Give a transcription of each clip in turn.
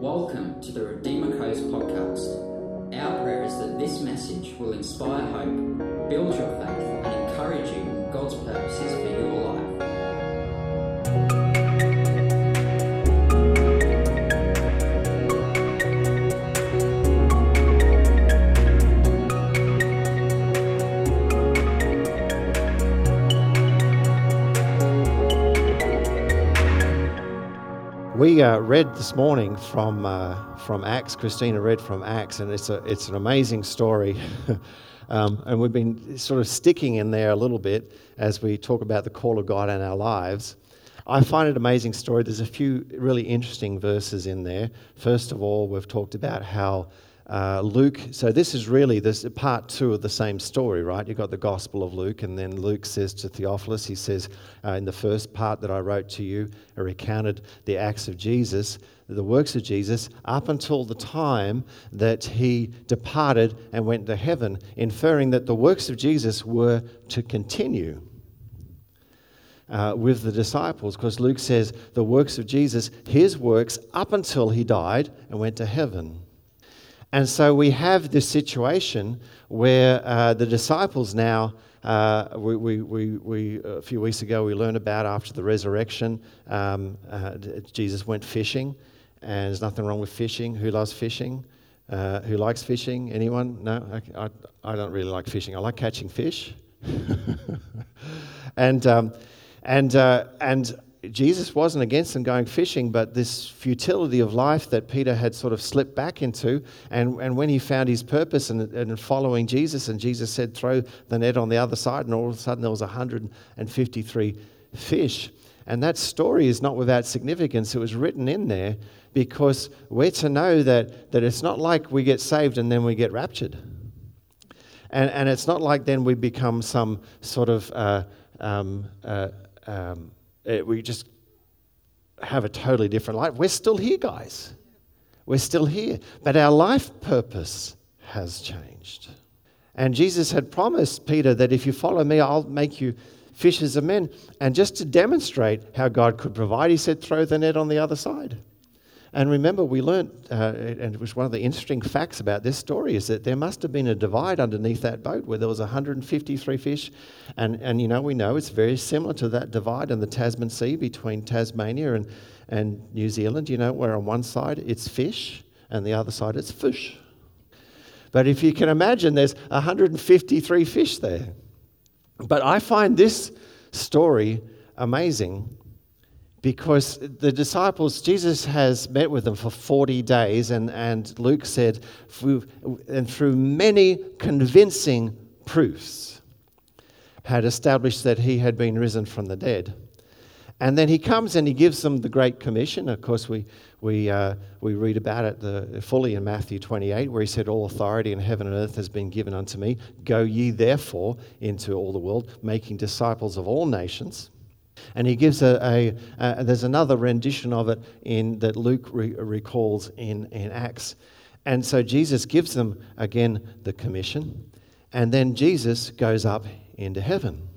Welcome to the Redeemer Coast podcast. Our prayer is that this message will inspire hope, build your faith, and encourage you in God's purposes for your life. Read this morning from uh, from Acts. Christina read from Acts, and it's a it's an amazing story. um, and we've been sort of sticking in there a little bit as we talk about the call of God in our lives. I find it an amazing story. There's a few really interesting verses in there. First of all, we've talked about how uh, Luke, so this is really this part two of the same story, right? You've got the Gospel of Luke, and then Luke says to Theophilus, he says, uh, in the first part that I wrote to you, I recounted the acts of Jesus, the works of Jesus, up until the time that he departed and went to heaven, inferring that the works of Jesus were to continue. Uh, with the disciples, because Luke says the works of Jesus, his works up until he died and went to heaven. And so we have this situation where uh, the disciples now, uh, we, we, we, we, a few weeks ago, we learned about after the resurrection, um, uh, Jesus went fishing, and there's nothing wrong with fishing. Who loves fishing? Uh, who likes fishing? Anyone? No? I, I, I, don't really like fishing. I like catching fish. and, um, and, uh, and Jesus wasn't against them going fishing, but this futility of life that Peter had sort of slipped back into. And, and when he found his purpose and, and following Jesus, and Jesus said, throw the net on the other side, and all of a sudden there was 153 fish. And that story is not without significance. It was written in there because we're to know that, that it's not like we get saved and then we get raptured. And, and it's not like then we become some sort of. Uh, um, uh, um, uh, we just have a totally different life. We're still here, guys. We're still here. But our life purpose has changed. And Jesus had promised Peter that if you follow me, I'll make you fishers of men. And just to demonstrate how God could provide, he said, throw the net on the other side. And remember, we learned, uh, and it was one of the interesting facts about this story, is that there must have been a divide underneath that boat where there was 153 fish. And, and you know, we know it's very similar to that divide in the Tasman Sea between Tasmania and, and New Zealand, you know, where on one side it's fish and the other side it's fish. But if you can imagine, there's 153 fish there. But I find this story amazing because the disciples, Jesus has met with them for 40 days, and, and Luke said, and through many convincing proofs, had established that he had been risen from the dead. And then he comes and he gives them the Great Commission. Of course, we, we, uh, we read about it the, fully in Matthew 28, where he said, All authority in heaven and earth has been given unto me. Go ye therefore into all the world, making disciples of all nations and he gives a, a, a, there's another rendition of it in that Luke re- recalls in, in Acts. And so Jesus gives them again the commission, and then Jesus goes up into heaven.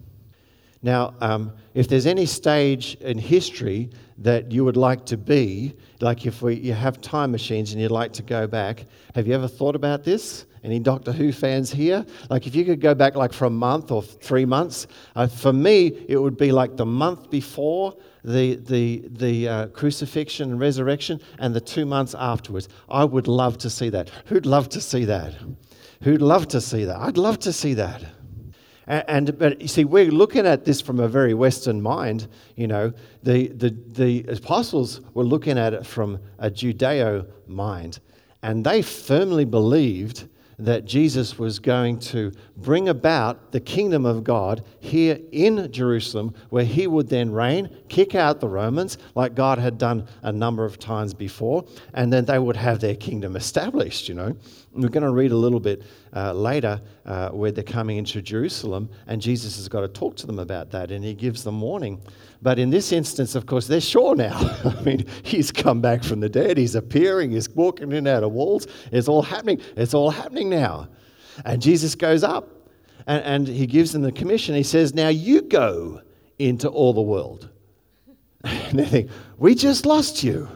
Now, um, if there's any stage in history that you would like to be, like if we, you have time machines and you'd like to go back, have you ever thought about this? Any Doctor Who fans here? Like, if you could go back like for a month or three months, uh, for me, it would be like the month before the, the, the uh, crucifixion and resurrection and the two months afterwards. I would love to see that. Who'd love to see that? Who'd love to see that? I'd love to see that. And, and, but you see, we're looking at this from a very Western mind. You know, the, the, the apostles were looking at it from a Judeo mind, and they firmly believed that Jesus was going to bring about the kingdom of God here in Jerusalem, where he would then reign, kick out the Romans, like God had done a number of times before, and then they would have their kingdom established, you know. We're going to read a little bit uh, later uh, where they're coming into Jerusalem, and Jesus has got to talk to them about that, and he gives them warning. But in this instance, of course, they're sure now. I mean, he's come back from the dead, he's appearing, he's walking in out of walls. It's all happening. It's all happening now. And Jesus goes up and, and he gives them the commission. He says, Now you go into all the world. And they think, We just lost you.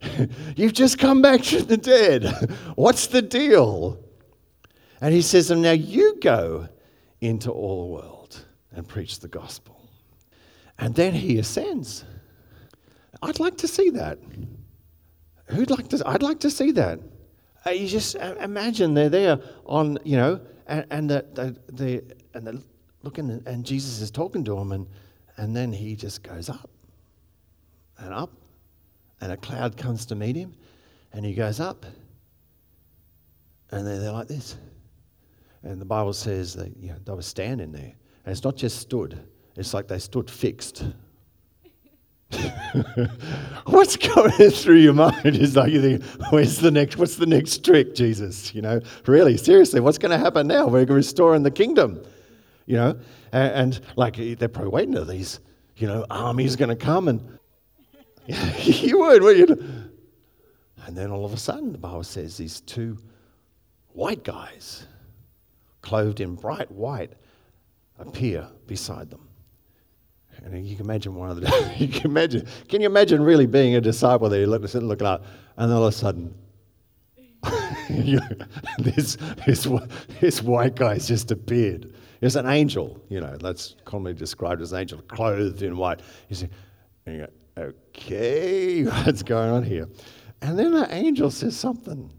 You've just come back from the dead. What's the deal? And he says, And now you go into all the world and preach the gospel. And then he ascends. I'd like to see that. Who'd like to? I'd like to see that. Uh, you just uh, imagine they're there on, you know, and, and the, the, the, and they're looking, and Jesus is talking to them, and, and then he just goes up and up, and a cloud comes to meet him, and he goes up, and they're, they're like this. And the Bible says that you know, they were standing there. And it's not just stood, it's like they stood fixed. what's going through your mind is like you think, where's the next, what's the next trick, Jesus? You know, really, seriously, what's going to happen now? We're restoring the kingdom, you know? And, and like they're probably waiting for these, you know, armies going to come and you would, would you? And then all of a sudden, the Bible says these two white guys, clothed in bright white, appear beside them. And you can imagine one of the, you can imagine, can you imagine really being a disciple there, looking, looking up, and all of a sudden, this, this, this white guy's just appeared. It's an angel, you know, that's commonly described as an angel, clothed in white. You see, and you go, okay, what's going on here? And then the angel says something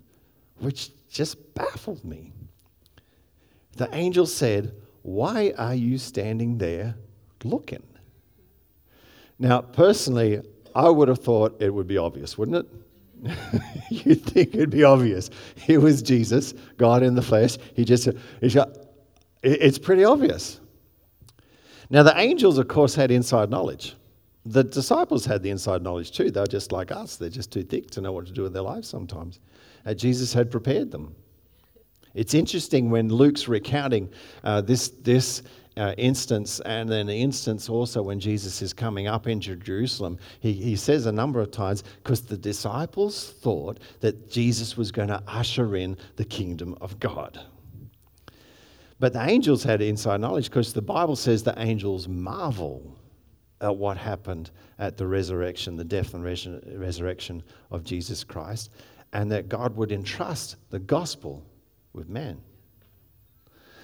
which just baffled me. The angel said, Why are you standing there looking? Now, personally, I would have thought it would be obvious, wouldn't it? You'd think it'd be obvious. Here was Jesus, God in the flesh. He just, he just, it's pretty obvious. Now, the angels, of course, had inside knowledge. The disciples had the inside knowledge too. They were just like us, they're just too thick to know what to do with their lives sometimes. Uh, Jesus had prepared them. It's interesting when Luke's recounting uh, this, this uh, instance, and then an instance also when Jesus is coming up into Jerusalem, he, he says a number of times, because the disciples thought that Jesus was going to usher in the kingdom of God. But the angels had inside knowledge because the Bible says the angels marvel at what happened at the resurrection, the death and res- resurrection of Jesus Christ, and that God would entrust the gospel with man.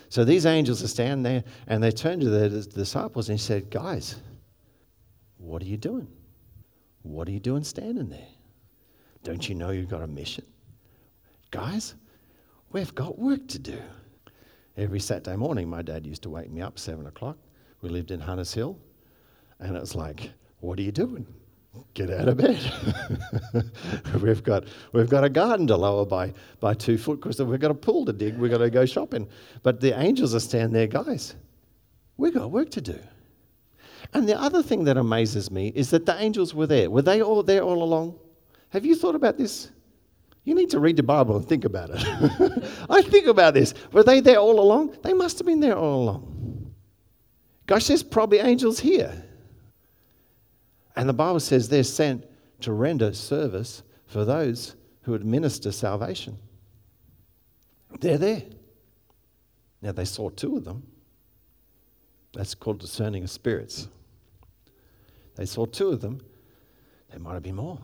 So these angels are standing there and they turn to the disciples and he said, Guys, what are you doing? What are you doing standing there? Don't you know you've got a mission? Guys, we've got work to do. Every Saturday morning, my dad used to wake me up seven o'clock. We lived in Hunters Hill, and it was like, "What are you doing? Get out of bed." we've got we've got a garden to lower by by two foot because we've got a pool to dig. We've got to go shopping. But the angels are standing there, guys. We've got work to do. And the other thing that amazes me is that the angels were there. Were they all there all along? Have you thought about this? You need to read the Bible and think about it. I think about this. Were they there all along? They must have been there all along. Gosh, there's probably angels here. And the Bible says they're sent to render service for those who administer salvation. They're there. Now, they saw two of them. That's called discerning of spirits. They saw two of them. There might have been more.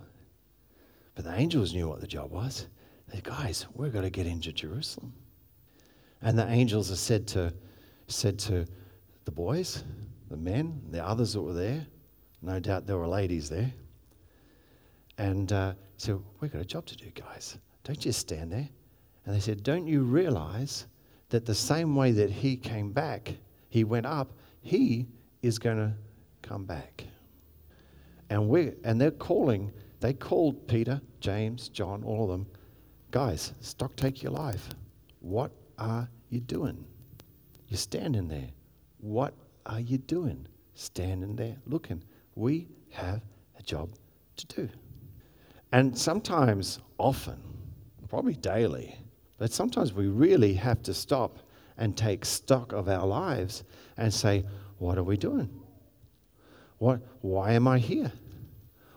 But the angels knew what the job was. They said, guys, we've got to get into Jerusalem. And the angels are said to, said to the boys, the men, the others that were there, no doubt there were ladies there, and uh, said, We've got a job to do, guys. Don't just stand there. And they said, Don't you realize that the same way that he came back, he went up, he is going to come back. And, we and they're calling they called Peter, James, John, all of them, guys, stock take your life. What are you doing? You're standing there. What are you doing? Standing there looking. We have a job to do. And sometimes, often, probably daily, but sometimes we really have to stop and take stock of our lives and say, what are we doing? What, why am I here?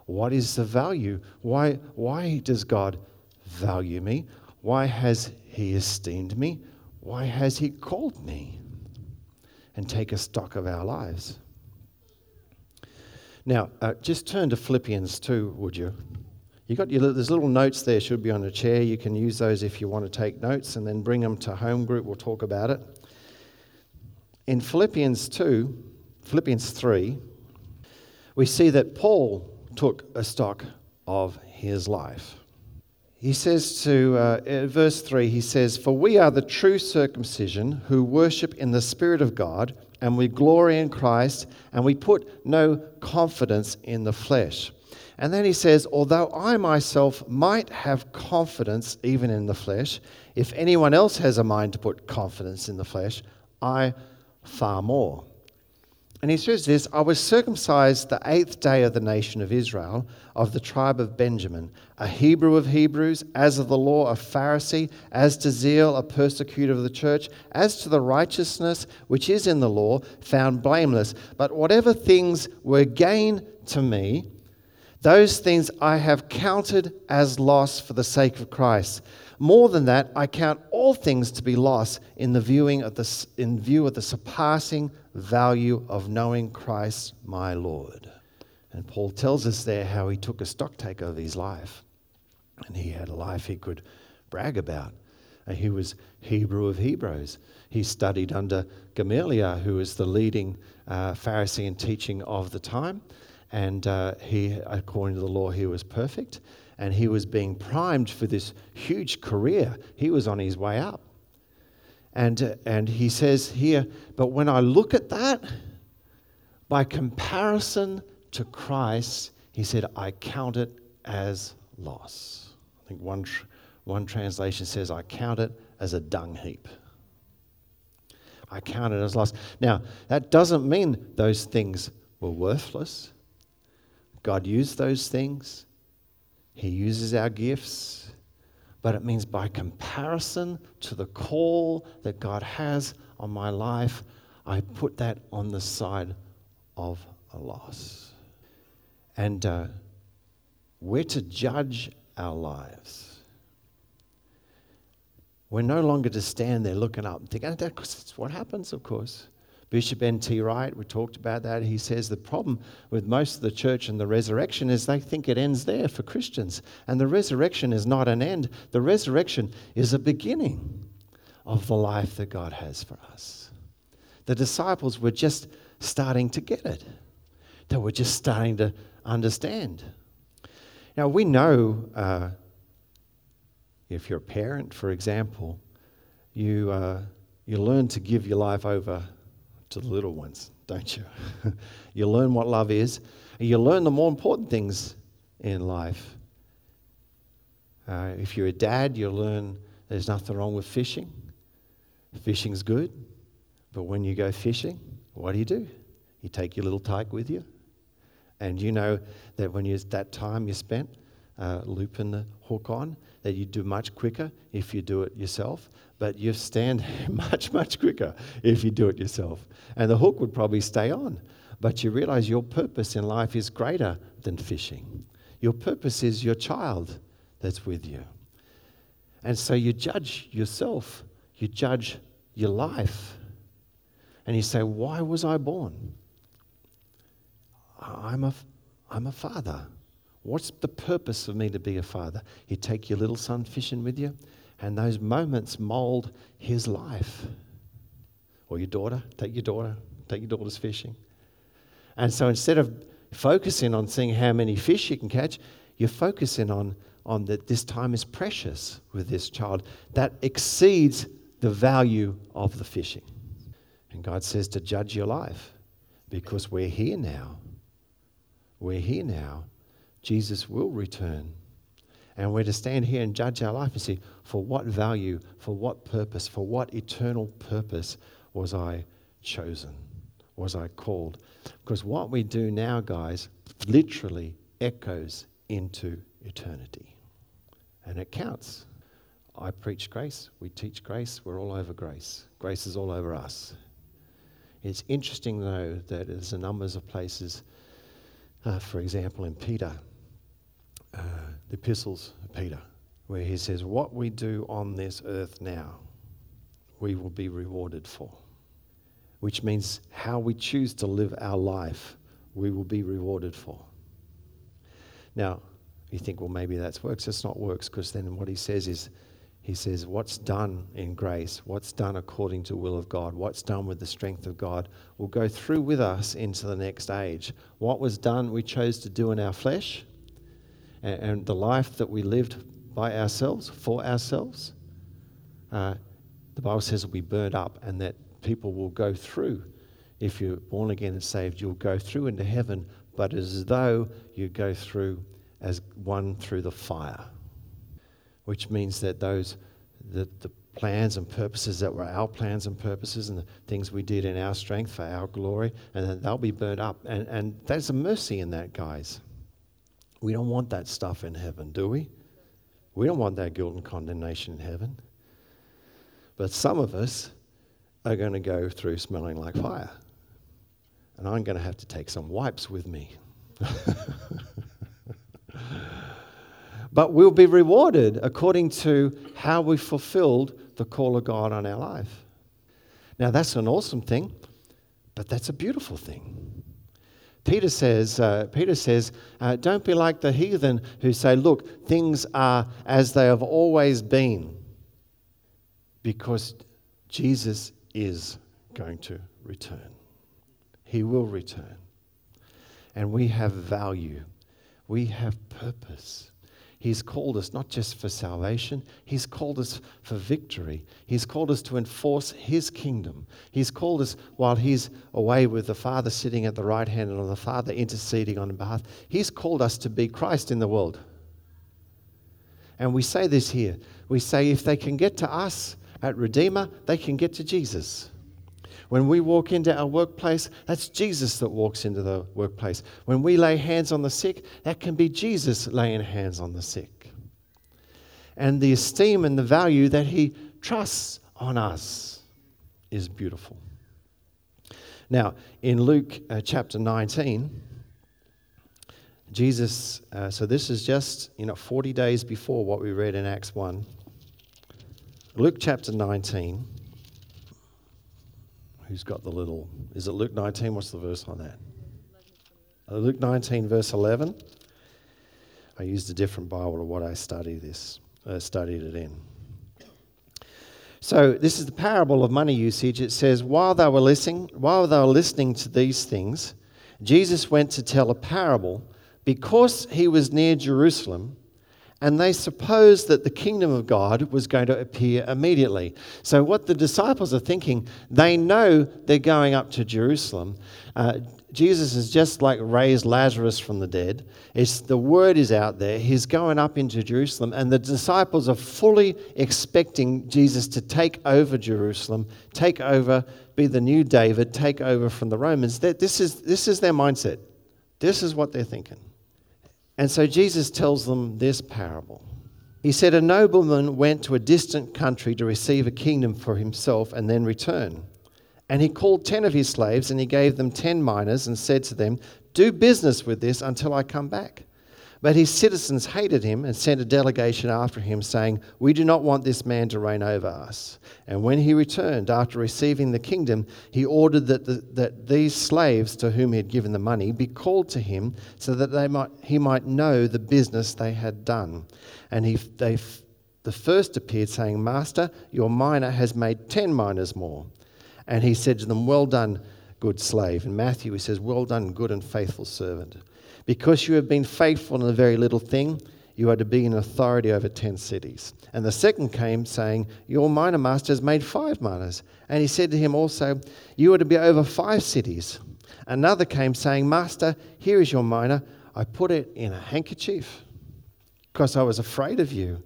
What is the value? Why, why does God value me? Why has He esteemed me? Why has He called me? And take a stock of our lives. Now, uh, just turn to Philippians 2, would you? You got your, there's little notes there, should be on a chair. You can use those if you want to take notes and then bring them to home group. We'll talk about it. In Philippians 2, Philippians 3, we see that Paul took a stock of his life. He says to, uh, verse 3, he says, For we are the true circumcision who worship in the Spirit of God, and we glory in Christ, and we put no confidence in the flesh. And then he says, Although I myself might have confidence even in the flesh, if anyone else has a mind to put confidence in the flesh, I far more. And he says this I was circumcised the eighth day of the nation of Israel, of the tribe of Benjamin, a Hebrew of Hebrews, as of the law, a Pharisee, as to zeal, a persecutor of the church, as to the righteousness which is in the law, found blameless. But whatever things were gain to me, those things I have counted as loss for the sake of Christ. More than that, I count all things to be loss in the viewing of the, in view of the surpassing value of knowing Christ my Lord. And Paul tells us there how he took a stock take of his life. And he had a life he could brag about. And he was Hebrew of Hebrews. He studied under Gamaliel, who was the leading uh, Pharisee in teaching of the time and uh, he, according to the law, he was perfect, and he was being primed for this huge career. He was on his way up. And, uh, and he says here, but when I look at that, by comparison to Christ, he said, I count it as loss. I think one, tr- one translation says, I count it as a dung heap. I count it as loss. Now, that doesn't mean those things were worthless. God used those things, He uses our gifts, but it means by comparison to the call that God has on my life, I put that on the side of a loss. And uh, we're to judge our lives. We're no longer to stand there looking up and thinking, oh, that's what happens, of course. Bishop N.T. Wright, we talked about that. He says the problem with most of the church and the resurrection is they think it ends there for Christians. And the resurrection is not an end, the resurrection is a beginning of the life that God has for us. The disciples were just starting to get it, they were just starting to understand. Now, we know uh, if you're a parent, for example, you, uh, you learn to give your life over to the little ones, don't you? you learn what love is, and you learn the more important things in life. Uh, if you're a dad, you learn there's nothing wrong with fishing. Fishing's good, but when you go fishing, what do you do? You take your little tyke with you, and you know that when you that time you spent uh, looping the hook on, that you do much quicker if you do it yourself but you stand much, much quicker if you do it yourself. And the hook would probably stay on. But you realize your purpose in life is greater than fishing. Your purpose is your child that's with you. And so you judge yourself, you judge your life. And you say, Why was I born? I'm a, I'm a father. What's the purpose of me to be a father? You take your little son fishing with you, and those moments mold his life. Or your daughter, take your daughter, take your daughters fishing. And so instead of focusing on seeing how many fish you can catch, you're focusing on, on that this time is precious with this child. That exceeds the value of the fishing. And God says to judge your life because we're here now. We're here now. Jesus will return. And we're to stand here and judge our life and see for what value, for what purpose, for what eternal purpose was I chosen, was I called. Because what we do now, guys, literally echoes into eternity. And it counts. I preach grace, we teach grace, we're all over grace. Grace is all over us. It's interesting, though, that there's a numbers of places, uh, for example, in Peter uh, the epistles of Peter, where he says, What we do on this earth now, we will be rewarded for. Which means how we choose to live our life, we will be rewarded for. Now, You think, well, maybe that's works. It's not works because then what he says is, he says, what's done in grace, what's done according to will of God, what's done with the strength of God will go through with us into the next age. What was done, we chose to do in our flesh, and, and the life that we lived by ourselves, for ourselves, uh, the Bible says will be burned up, and that people will go through. If you're born again and saved, you'll go through into heaven, but as though you go through as one through the fire, which means that those the, the plans and purposes that were our plans and purposes and the things we did in our strength for our glory, and they'll be burnt up. And, and there's a mercy in that, guys. We don't want that stuff in heaven, do we? We don't want that guilt and condemnation in heaven. But some of us are going to go through smelling like fire. And I'm going to have to take some wipes with me. but we'll be rewarded according to how we fulfilled the call of God on our life. Now, that's an awesome thing, but that's a beautiful thing. Peter says, uh, Peter says uh, don't be like the heathen who say, look, things are as they have always been, because Jesus is going to return. He will return. And we have value, we have purpose. He's called us not just for salvation, He's called us for victory. He's called us to enforce His kingdom. He's called us while He's away with the Father sitting at the right hand and the Father interceding on behalf. He's called us to be Christ in the world. And we say this here. We say if they can get to us at Redeemer, they can get to Jesus. When we walk into our workplace, that's Jesus that walks into the workplace. When we lay hands on the sick, that can be Jesus laying hands on the sick. And the esteem and the value that he trusts on us is beautiful. Now, in Luke uh, chapter 19, Jesus, uh, so this is just, you know, 40 days before what we read in Acts 1. Luke chapter 19. Who's got the little? Is it Luke 19? What's the verse on that? Uh, Luke 19, verse 11. I used a different Bible to what I studied this, uh, studied it in. So this is the parable of money usage. It says, while they were listening, while they were listening to these things, Jesus went to tell a parable because he was near Jerusalem and they supposed that the kingdom of God was going to appear immediately. So, what the disciples are thinking, they know they're going up to Jerusalem. Uh, Jesus has just like raised Lazarus from the dead. It's, the word is out there. He's going up into Jerusalem, and the disciples are fully expecting Jesus to take over Jerusalem, take over, be the new David, take over from the Romans. This is, this is their mindset. This is what they're thinking. And so Jesus tells them this parable. He said, A nobleman went to a distant country to receive a kingdom for himself and then return. And he called ten of his slaves and he gave them ten minas and said to them, Do business with this until I come back. But his citizens hated him and sent a delegation after him, saying, We do not want this man to reign over us. And when he returned, after receiving the kingdom, he ordered that, the, that these slaves to whom he had given the money be called to him, so that they might, he might know the business they had done. And he, they, the first appeared, saying, Master, your mina has made ten minas more. And he said to them, Well done, good slave. In Matthew, he says, Well done, good and faithful servant. Because you have been faithful in a very little thing, you are to be in authority over ten cities. And the second came, saying, Your mina master has made five minas. And he said to him also, You are to be over five cities. Another came, saying, Master, here is your mina. I put it in a handkerchief because I was afraid of you.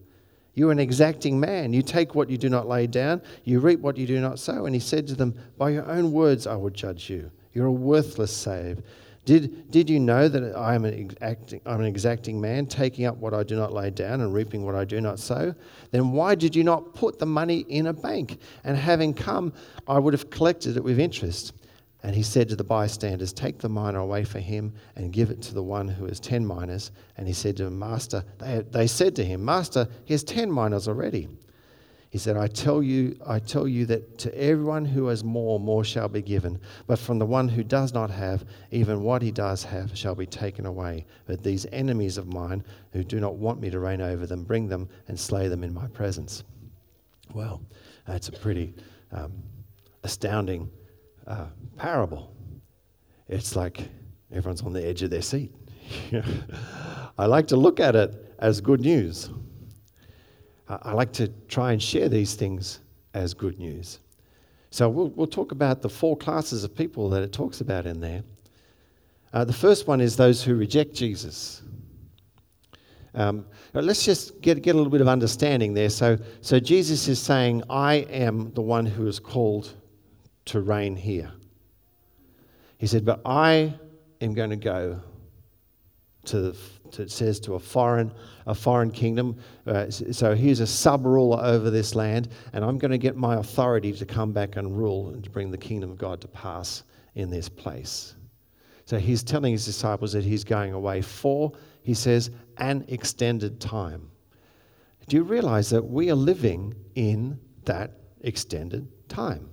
You're an exacting man. You take what you do not lay down, you reap what you do not sow. And he said to them, By your own words I will judge you. You're a worthless slave. Did, did you know that I am an, exacting, I'm an exacting man, taking up what I do not lay down and reaping what I do not sow? Then why did you not put the money in a bank? And having come, I would have collected it with interest. And he said to the bystanders, Take the mina away for him and give it to the one who has ten minas. And he said to him, Master, they, they said to him, Master, he has ten minas already. He said, I tell you, I tell you that to everyone who has more, more shall be given. But from the one who does not have, even what he does have shall be taken away. But these enemies of mine, who do not want me to reign over them, bring them and slay them in my presence. Well, that's a pretty um, astounding uh, parable. It's like everyone's on the edge of their seat. I like to look at it as good news. I like to try and share these things as good news. So we'll, we'll talk about the four classes of people that it talks about in there. Uh, the first one is those who reject Jesus. Um, let's just get, get a little bit of understanding there. So, so Jesus is saying, I am the one who is called to reign here. He said, But I am going to go to, to it says, to a foreign, a foreign kingdom. Uh, so he's a sub ruler over this land, and I'm going to get my authority to come back and rule and to bring the kingdom of God to pass in this place. So he's telling his disciples that he's going away for, he says, an extended time. Do you realize that we are living in that extended time?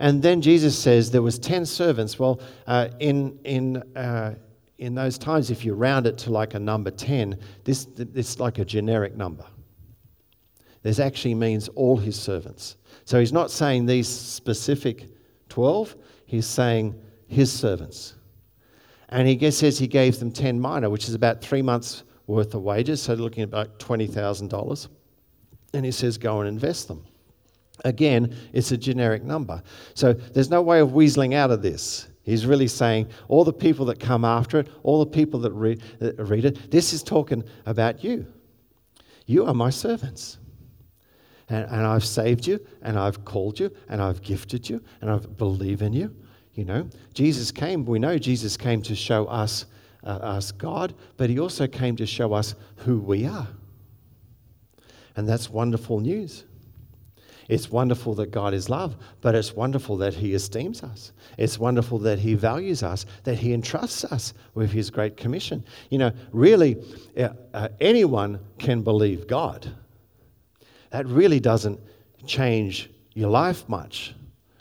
And then Jesus says there was 10 servants. Well, uh, in, in, uh, in those times, if you round it to like a number 10, this, it's like a generic number. This actually means all his servants. So he's not saying these specific 12, he's saying his servants. And he says he gave them 10 mina, which is about three months' worth of wages, so looking at about $20,000. And he says, go and invest them. Again, it's a generic number. So there's no way of weaseling out of this. He's really saying all the people that come after it, all the people that read, read it, this is talking about you. You are my servants. And, and I've saved you, and I've called you, and I've gifted you, and I believe in you. You know, Jesus came, we know Jesus came to show us, uh, us God, but he also came to show us who we are. And that's wonderful news. It's wonderful that God is love, but it's wonderful that He esteems us. It's wonderful that He values us, that He entrusts us with His great commission. You know, really, uh, uh, anyone can believe God. That really doesn't change your life much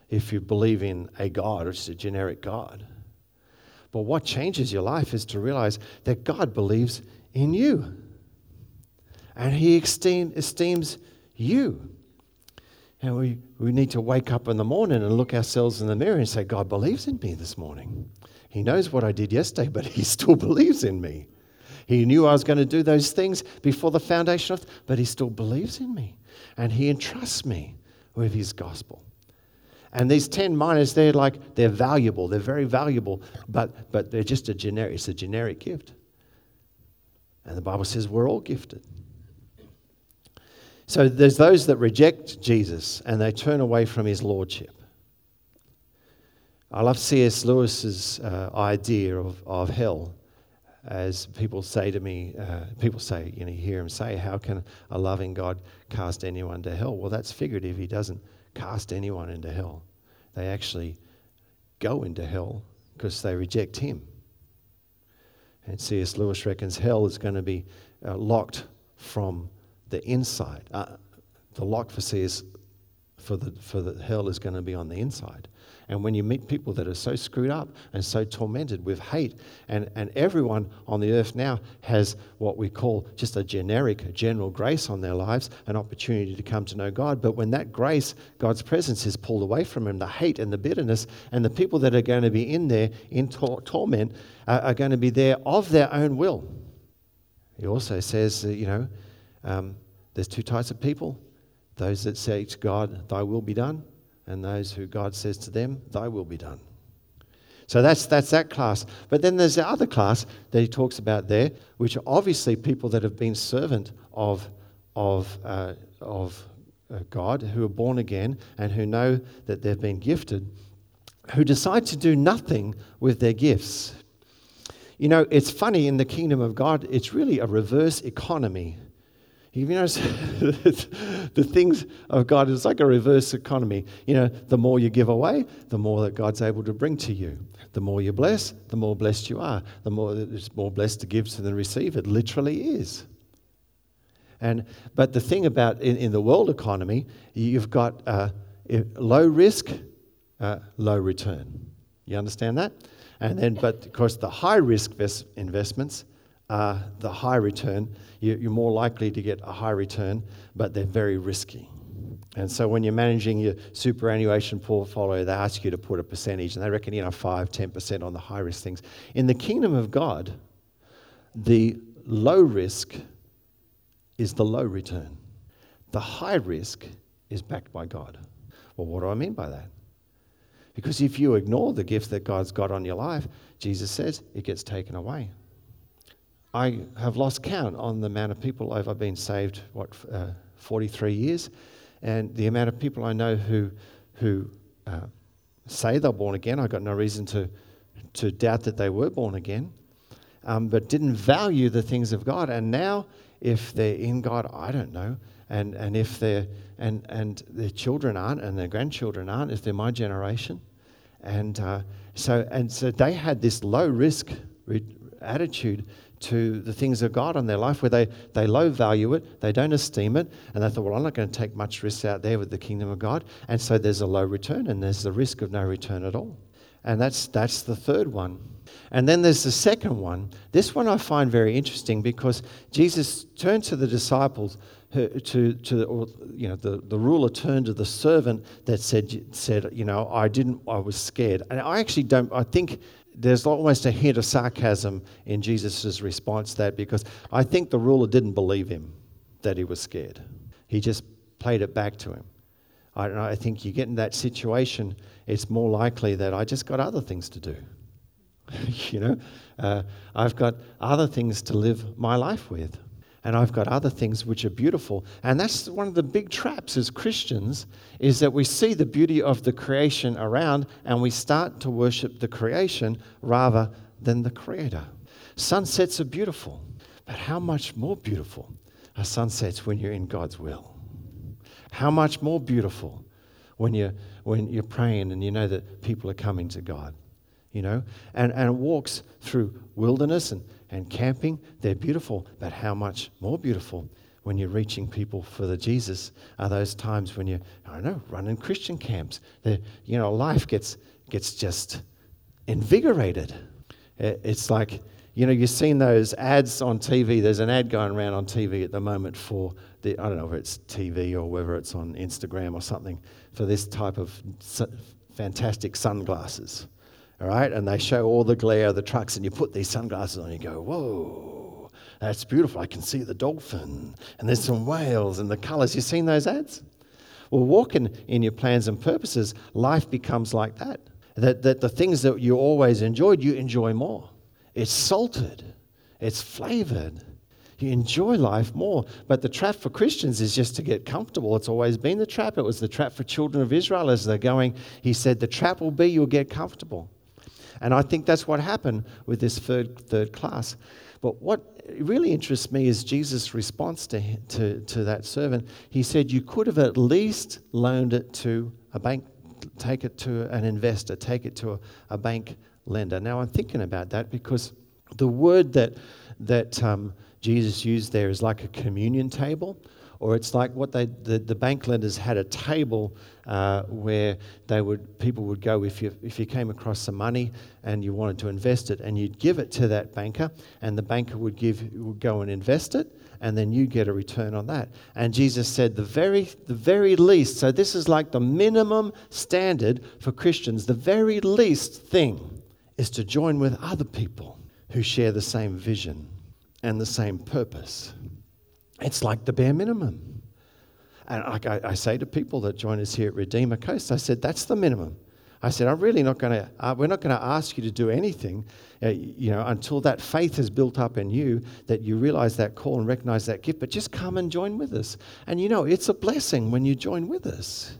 if you believe in a God or just a generic God. But what changes your life is to realize that God believes in you and He esteem, esteems you. And we, we need to wake up in the morning and look ourselves in the mirror and say, God believes in me this morning. He knows what I did yesterday, but He still believes in me. He knew I was going to do those things before the foundation of, but He still believes in me. And He entrusts me with His gospel. And these 10 minas, they're like, they're valuable. They're very valuable, but, but they're just a generic, it's a generic gift. And the Bible says we're all gifted. So there's those that reject Jesus and they turn away from his lordship. I love C.S. Lewis's uh, idea of, of hell. As people say to me, uh, people say, you know, you hear him say, How can a loving God cast anyone to hell? Well, that's figurative. He doesn't cast anyone into hell. They actually go into hell because they reject him. And C.S. Lewis reckons hell is going to be uh, locked from the inside. Uh, the lock for says for the, for the hell is going to be on the inside. And when you meet people that are so screwed up and so tormented with hate, and, and everyone on the earth now has what we call just a generic, general grace on their lives, an opportunity to come to know God. But when that grace, God's presence, is pulled away from them, the hate and the bitterness, and the people that are going to be in there in tor- torment are, are going to be there of their own will. He also says, you know, um, there's two types of people those that say to God, Thy will be done, and those who God says to them, Thy will be done. So that's, that's that class. But then there's the other class that he talks about there, which are obviously people that have been servant of, of, uh, of uh, God, who are born again and who know that they've been gifted, who decide to do nothing with their gifts. You know, it's funny in the kingdom of God, it's really a reverse economy you know, the things of God is like a reverse economy. You know, the more you give away, the more that God's able to bring to you. The more you bless, the more blessed you are. The more it's more blessed to give than receive. It literally is. And, but the thing about in, in the world economy, you've got uh, low risk, uh, low return. You understand that? And then, but of course, the high risk investments are the high return. You're more likely to get a high return, but they're very risky. And so when you're managing your superannuation portfolio, they ask you to put a percentage, and they reckon, you know, 5 10% on the high risk things. In the kingdom of God, the low risk is the low return. The high risk is backed by God. Well, what do I mean by that? Because if you ignore the gift that God's got on your life, Jesus says it gets taken away. I have lost count on the amount of people I've been saved, what, uh, 43 years, and the amount of people I know who, who uh, say they're born again. I've got no reason to, to doubt that they were born again, um, but didn't value the things of God. And now, if they're in God, I don't know. And, and if they're and, and their children aren't, and their grandchildren aren't, if they're my generation. And uh, so, and so they had this low risk re- attitude to the things of God in their life where they, they low value it, they don't esteem it, and they thought, well, I'm not going to take much risk out there with the kingdom of God. And so there's a low return, and there's the risk of no return at all. And that's, that's the third one. And then there's the second one. This one I find very interesting because Jesus turned to the disciples uh, to, to or, you know, the, the ruler turned to the servant that said, said, you know, I didn't, I was scared. And I actually don't, I think there's almost a hint of sarcasm in Jesus' response to that because I think the ruler didn't believe him that he was scared. He just played it back to him. I, I think you get in that situation, it's more likely that I just got other things to do. you know, uh, I've got other things to live my life with and I've got other things which are beautiful. And that's one of the big traps as Christians is that we see the beauty of the creation around and we start to worship the creation rather than the creator. Sunsets are beautiful, but how much more beautiful are sunsets when you're in God's will? How much more beautiful when you're, when you're praying and you know that people are coming to God? You know, and, and walks through wilderness and and camping, they're beautiful, but how much more beautiful when you're reaching people for the Jesus are those times when you, I don't know, running Christian camps. The, you know, life gets, gets just invigorated. It's like, you know, you've seen those ads on TV. There's an ad going around on TV at the moment for the, I don't know if it's TV or whether it's on Instagram or something, for this type of fantastic sunglasses all right? And they show all the glare of the trucks, and you put these sunglasses on, and you go, whoa, that's beautiful. I can see the dolphin, and there's some whales, and the colors. You've seen those ads? Well, walking in your plans and purposes, life becomes like that. That, that the things that you always enjoyed, you enjoy more. It's salted, it's flavored. You enjoy life more. But the trap for Christians is just to get comfortable. It's always been the trap. It was the trap for children of Israel as they're going. He said, The trap will be you'll get comfortable. And I think that's what happened with this third, third class. But what really interests me is Jesus' response to, to, to that servant. He said, You could have at least loaned it to a bank, take it to an investor, take it to a, a bank lender. Now, I'm thinking about that because the word that, that um, Jesus used there is like a communion table or it's like what they the, the bank lenders had a table uh, where they would people would go if you if you came across some money and you wanted to invest it and you'd give it to that banker and the banker would give would go and invest it and then you get a return on that. And Jesus said the very the very least so this is like the minimum standard for Christians. The very least thing is to join with other people who share the same vision and the same purpose it's like the bare minimum. And like I, I, say to people that join us here at Redeemer Coast, I said, that's the minimum. I said, I'm really not going to, uh, we're not going to ask you to do anything, uh, you know, until that faith is built up in you, that you realize that call and recognize that gift, but just come and join with us. And you know, it's a blessing when you join with us.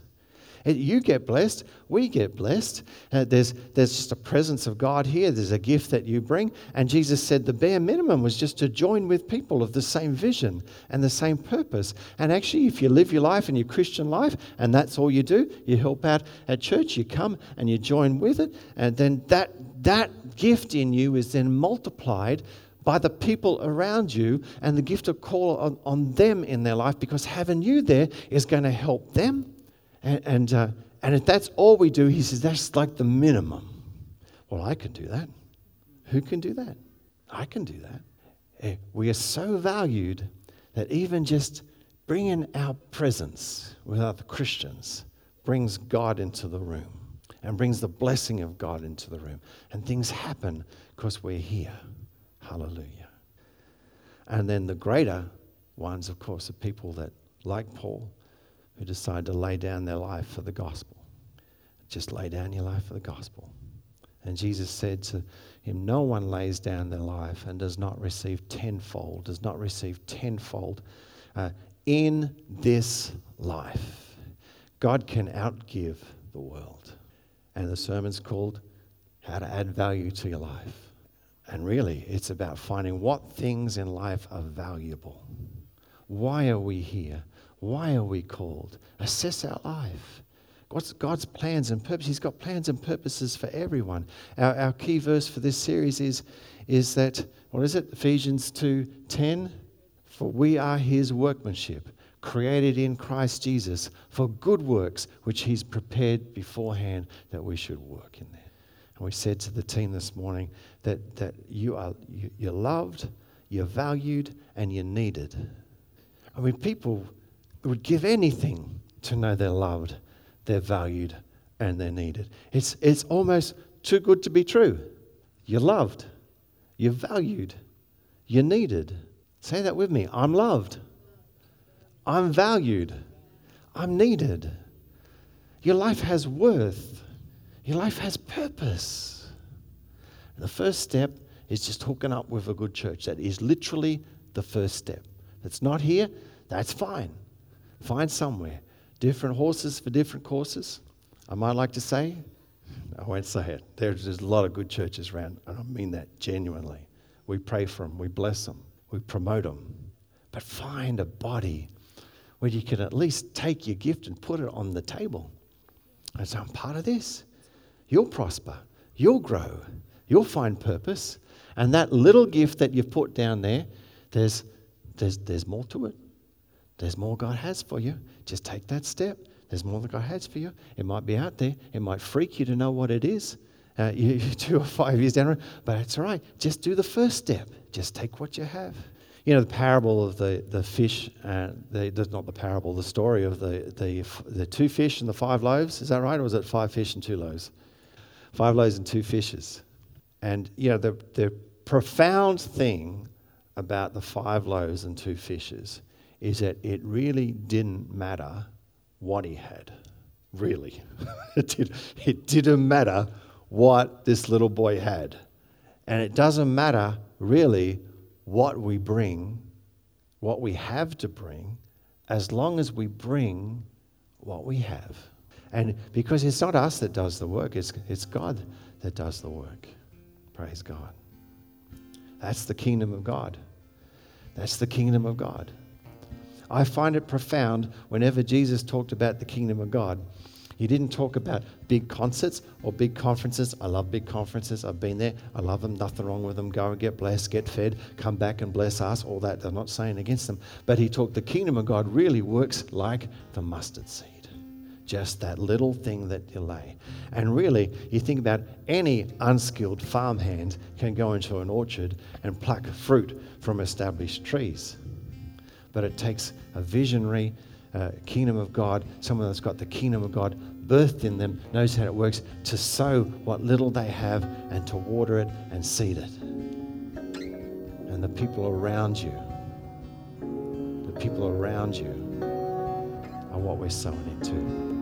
You get blessed, we get blessed. Uh, there's, there's just a presence of God here, there's a gift that you bring. And Jesus said the bare minimum was just to join with people of the same vision and the same purpose. And actually, if you live your life and your Christian life, and that's all you do, you help out at church, you come and you join with it, and then that, that gift in you is then multiplied by the people around you and the gift of call on, on them in their life because having you there is going to help them. And, and, uh, and if that's all we do, he says, that's like the minimum. Well, I can do that. Who can do that? I can do that. Eh, we are so valued that even just bringing our presence with other Christians brings God into the room and brings the blessing of God into the room. And things happen because we're here. Hallelujah. And then the greater ones, of course, are people that, like Paul, who decide to lay down their life for the gospel. Just lay down your life for the gospel. And Jesus said to him, No one lays down their life and does not receive tenfold, does not receive tenfold uh, in this life. God can outgive the world. And the sermon's called How to Add Value to Your Life. And really, it's about finding what things in life are valuable. Why are we here? Why are we called? Assess our life. What's God's plans and purposes? He's got plans and purposes for everyone. Our, our key verse for this series is, is that, what is it? Ephesians 2 10. For we are his workmanship, created in Christ Jesus for good works, which he's prepared beforehand that we should work in there. And we said to the team this morning that, that you are, you, you're loved, you're valued, and you're needed. I mean, people would give anything to know they're loved, they're valued, and they're needed. It's, it's almost too good to be true. You're loved, you're valued, you're needed. Say that with me I'm loved, I'm valued, I'm needed. Your life has worth, your life has purpose. The first step is just hooking up with a good church. That is literally the first step. If it's not here, that's fine. Find somewhere. Different horses for different courses. I might like to say, I won't say it. There's, there's a lot of good churches around, and I mean that genuinely. We pray for them, we bless them, we promote them. But find a body where you can at least take your gift and put it on the table and say, I'm part of this. You'll prosper, you'll grow, you'll find purpose. And that little gift that you've put down there, there's, there's, there's more to it. There's more God has for you. Just take that step. There's more that God has for you. It might be out there. It might freak you to know what it is. Uh, you, two or five years down the road, but it's all right. Just do the first step. Just take what you have. You know, the parable of the, the fish, uh, the, not the parable, the story of the, the, the two fish and the five loaves. Is that right? Or was it five fish and two loaves? Five loaves and two fishes. And, you know, the, the profound thing about the five loaves and two fishes is that it really didn't matter what he had. Really. it, did, it didn't matter what this little boy had. And it doesn't matter really what we bring, what we have to bring, as long as we bring what we have. And because it's not us that does the work, it's, it's God that does the work. Praise God. That's the kingdom of God. That's the kingdom of God. I find it profound whenever Jesus talked about the kingdom of God. He didn't talk about big concerts or big conferences. I love big conferences. I've been there. I love them. Nothing wrong with them. Go and get blessed, get fed, come back and bless us. All that. I'm not saying against them. But he talked the kingdom of God really works like the mustard seed. Just that little thing that you lay. And really, you think about any unskilled farmhand can go into an orchard and pluck fruit from established trees but it takes a visionary uh, kingdom of God, someone that's got the kingdom of God birthed in them, knows how it works, to sow what little they have and to water it and seed it. And the people around you, the people around you are what we're sowing into.